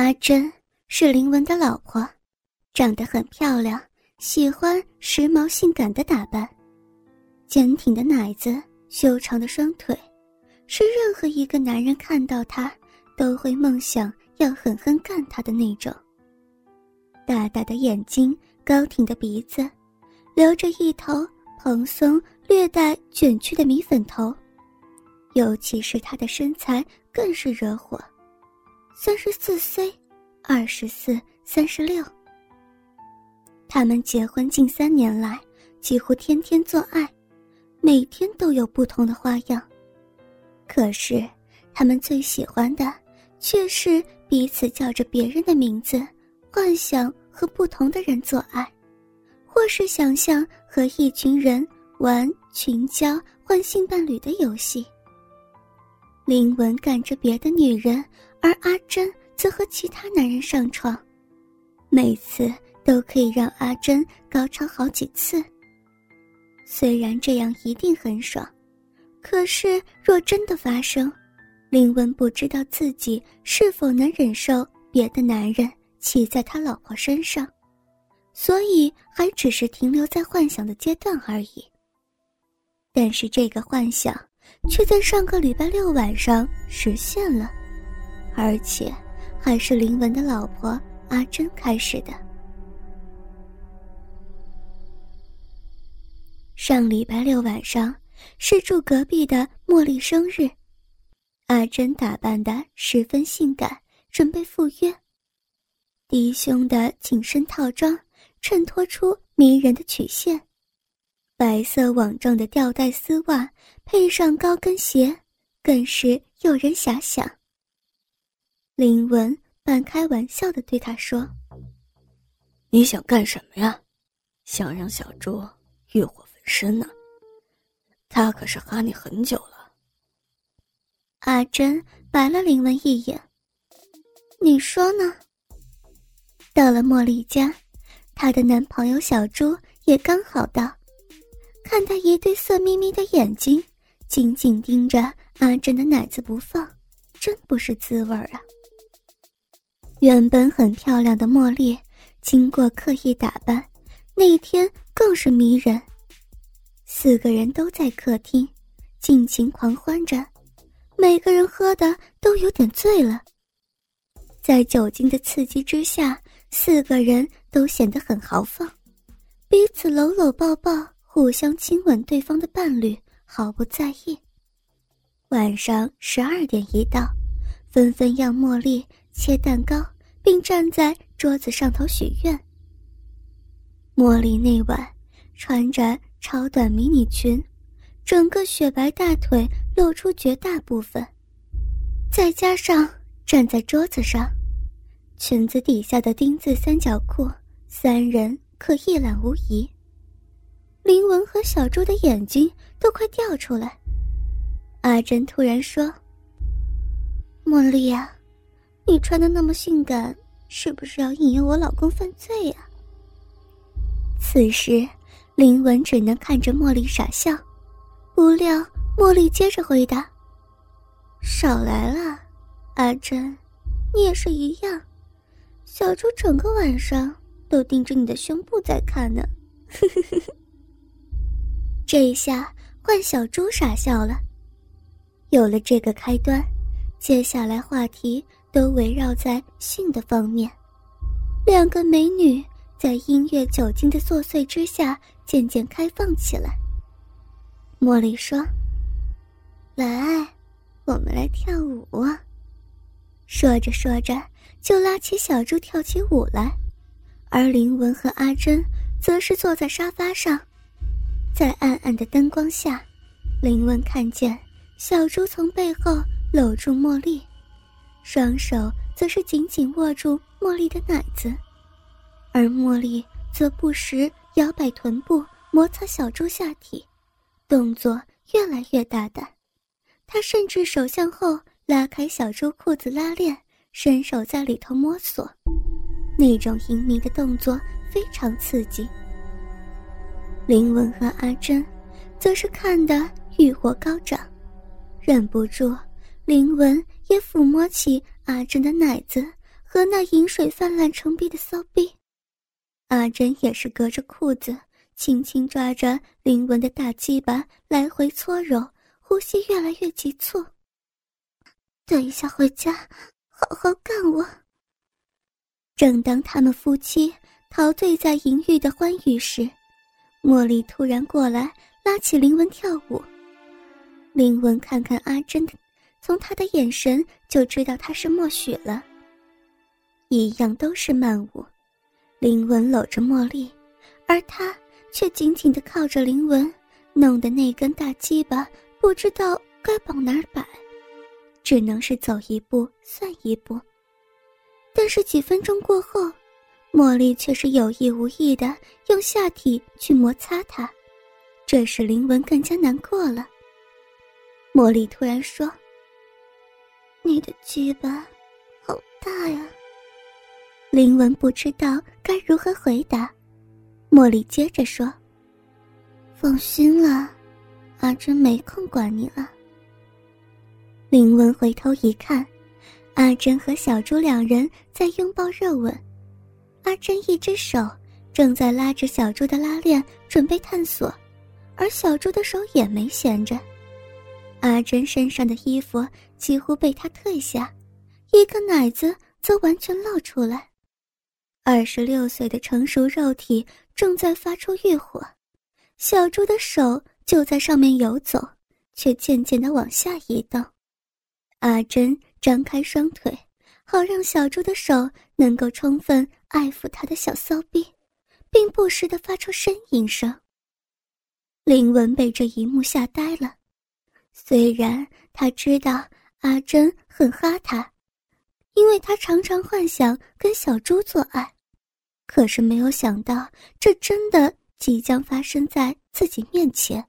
阿珍是林文的老婆，长得很漂亮，喜欢时髦性感的打扮，坚挺的奶子，修长的双腿，是任何一个男人看到她都会梦想要狠狠干她的那种。大大的眼睛，高挺的鼻子，留着一头蓬松、略带卷曲的米粉头，尤其是她的身材更是惹火。三十四 C，二十四、三十六。他们结婚近三年来，几乎天天做爱，每天都有不同的花样。可是，他们最喜欢的却是彼此叫着别人的名字，幻想和不同的人做爱，或是想象和一群人玩群交换性伴侣的游戏。林文赶着别的女人。而阿珍则和其他男人上床，每次都可以让阿珍高潮好几次。虽然这样一定很爽，可是若真的发生，林文不知道自己是否能忍受别的男人骑在他老婆身上，所以还只是停留在幻想的阶段而已。但是这个幻想，却在上个礼拜六晚上实现了。而且，还是林文的老婆阿珍开始的。上礼拜六晚上是住隔壁的茉莉生日，阿珍打扮的十分性感，准备赴约。低胸的紧身套装衬托出迷人的曲线，白色网状的吊带丝袜配上高跟鞋，更是诱人遐想。林文半开玩笑的对他说：“你想干什么呀？想让小猪欲火焚身呢？他可是哈你很久了。”阿珍白了林文一眼：“你说呢？”到了茉莉家，她的男朋友小猪也刚好到，看他一对色眯眯的眼睛，紧紧盯着阿珍的奶子不放，真不是滋味儿啊！原本很漂亮的茉莉，经过刻意打扮，那天更是迷人。四个人都在客厅，尽情狂欢着，每个人喝的都有点醉了。在酒精的刺激之下，四个人都显得很豪放，彼此搂搂抱抱，互相亲吻对方的伴侣，毫不在意。晚上十二点一到，纷纷让茉莉。切蛋糕，并站在桌子上头许愿。茉莉那晚穿着超短迷你裙，整个雪白大腿露出绝大部分，再加上站在桌子上，裙子底下的丁字三角裤，三人可一览无遗。林文和小猪的眼睛都快掉出来。阿珍突然说：“茉莉呀。”你穿的那么性感，是不是要引诱我老公犯罪呀？此时，林文只能看着茉莉傻笑，不料茉莉接着回答：“少来了，阿珍，你也是一样。小猪整个晚上都盯着你的胸部在看呢。”这一下换小猪傻笑了。有了这个开端，接下来话题。都围绕在性的方面，两个美女在音乐、酒精的作祟之下渐渐开放起来。茉莉说：“来，我们来跳舞。”说着说着，就拉起小猪跳起舞来，而林文和阿珍则是坐在沙发上，在暗暗的灯光下，林文看见小猪从背后搂住茉莉。双手则是紧紧握住茉莉的奶子，而茉莉则不时摇摆臀部，摩擦小猪下体，动作越来越大胆。她甚至手向后拉开小猪裤子拉链，伸手在里头摸索，那种淫靡的动作非常刺激。林文和阿珍则是看得欲火高涨，忍不住。林文也抚摸起阿珍的奶子和那饮水泛滥成壁的骚逼。阿珍也是隔着裤子，轻轻抓着林文的大鸡巴来回搓揉，呼吸越来越急促。等一下回家，好好干我。正当他们夫妻陶醉在淫欲的欢愉时，茉莉突然过来拉起林文跳舞。林文看看阿珍的，从他的眼神就知道他是默许了。一样都是慢舞。林文搂着茉莉，而他却紧紧的靠着林文，弄得那根大鸡巴不知道该往哪儿摆，只能是走一步算一步。但是几分钟过后，茉莉却是有意无意的用下体去摩擦他，这使林文更加难过了。茉莉突然说：“你的鸡巴好大呀。”林文不知道该如何回答，茉莉接着说：“放心了，阿珍没空管你了。”林文回头一看，阿珍和小猪两人在拥抱热吻，阿珍一只手正在拉着小猪的拉链准备探索，而小猪的手也没闲着。阿珍身上的衣服几乎被他褪下，一个奶子则完全露出来。二十六岁的成熟肉体正在发出欲火，小猪的手就在上面游走，却渐渐的往下移动。阿珍张开双腿，好让小猪的手能够充分爱抚他的小骚逼，并不时的发出呻吟声。林文被这一幕吓呆了，虽然他知道阿珍很哈他，因为他常常幻想跟小猪做爱。可是没有想到，这真的即将发生在自己面前。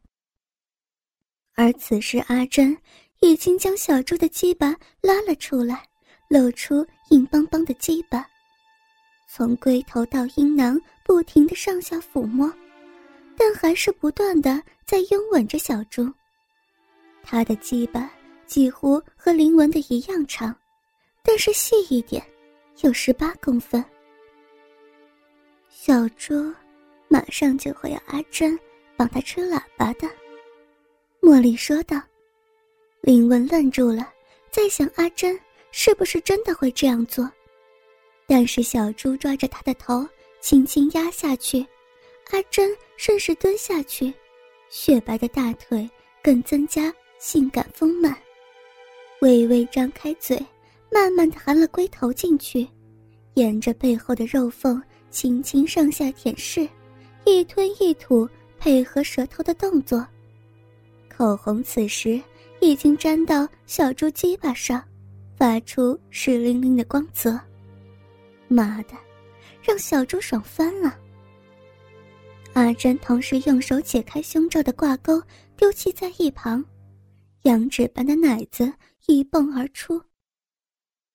而此时，阿珍已经将小猪的鸡巴拉了出来，露出硬邦邦的鸡巴，从龟头到阴囊不停的上下抚摸，但还是不断的在拥吻着小猪。他的鸡巴几乎和林文的一样长，但是细一点，有十八公分。小猪马上就会要阿珍帮他吹喇叭的，茉莉说道。林文愣住了，在想阿珍是不是真的会这样做。但是小猪抓着他的头，轻轻压下去，阿珍顺势蹲下去，雪白的大腿更增加性感丰满，微微张开嘴，慢慢的含了龟头进去，沿着背后的肉缝。轻轻上下舔舐，一吞一吐，配合舌头的动作。口红此时已经沾到小猪鸡巴上，发出湿淋淋的光泽。妈的，让小猪爽翻了！阿珍同时用手解开胸罩的挂钩，丢弃在一旁，羊脂般的奶子一蹦而出。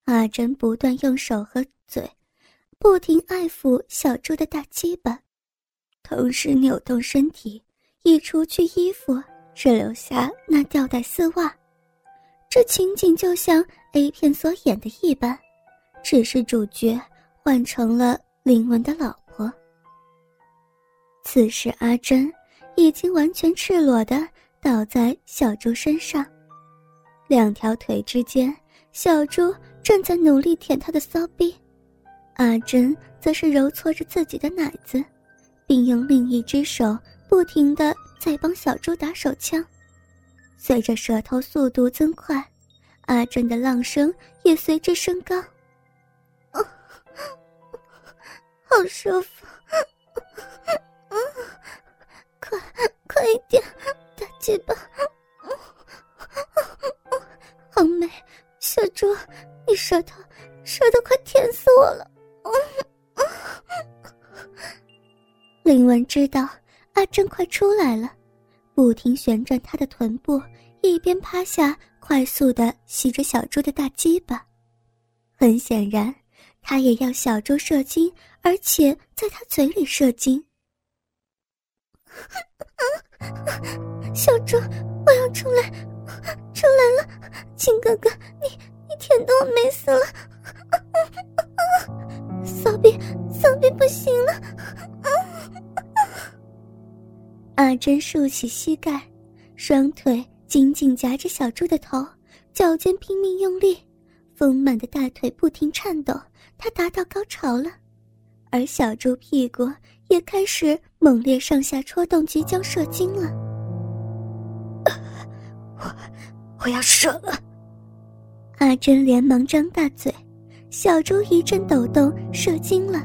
阿珍不断用手和嘴。不停爱抚小猪的大鸡巴，同时扭动身体，一除去衣服，只留下那吊带丝袜。这情景就像 A 片所演的一般，只是主角换成了林文的老婆。此时，阿珍已经完全赤裸的倒在小猪身上，两条腿之间，小猪正在努力舔他的骚逼。阿珍则是揉搓着自己的奶子，并用另一只手不停的在帮小猪打手枪。随着舌头速度增快，阿珍的浪声也随之升高。啊，好舒服！嗯，快快一点，鸡巴！好美，小猪，你舌头舌头快甜死我了！林文知道阿珍快出来了，不停旋转她的臀部，一边趴下，快速的吸着小猪的大鸡巴。很显然，他也要小猪射精，而且在他嘴里射精。小猪，我要出来，出来了，亲哥哥，你你舔的我美死了。骚逼，骚逼不行了。阿珍竖起膝盖，双腿紧紧夹着小猪的头，脚尖拼命用力，丰满的大腿不停颤抖。她达到高潮了，而小猪屁股也开始猛烈上下戳动，即将射精了。我，我要射了！阿珍连忙张大嘴，小猪一阵抖动，射精了，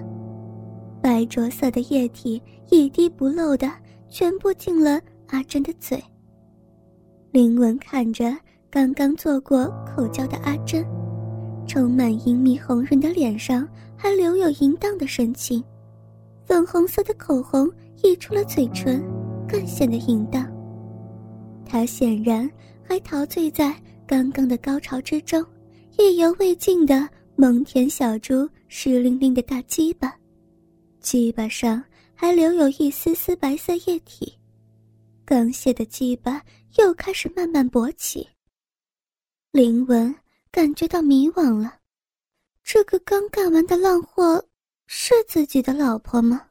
白灼色的液体一滴不漏的全部进了阿珍的嘴。林文看着刚刚做过口交的阿珍。充满阴秘红润的脸上还留有淫荡的神情，粉红色的口红溢出了嘴唇，更显得淫荡。他显然还陶醉在刚刚的高潮之中，意犹未尽的蒙恬小猪湿淋淋的大鸡巴，鸡巴上还留有一丝丝白色液体，刚泄的鸡巴又开始慢慢勃起。林文。感觉到迷惘了，这个刚干完的浪货是自己的老婆吗？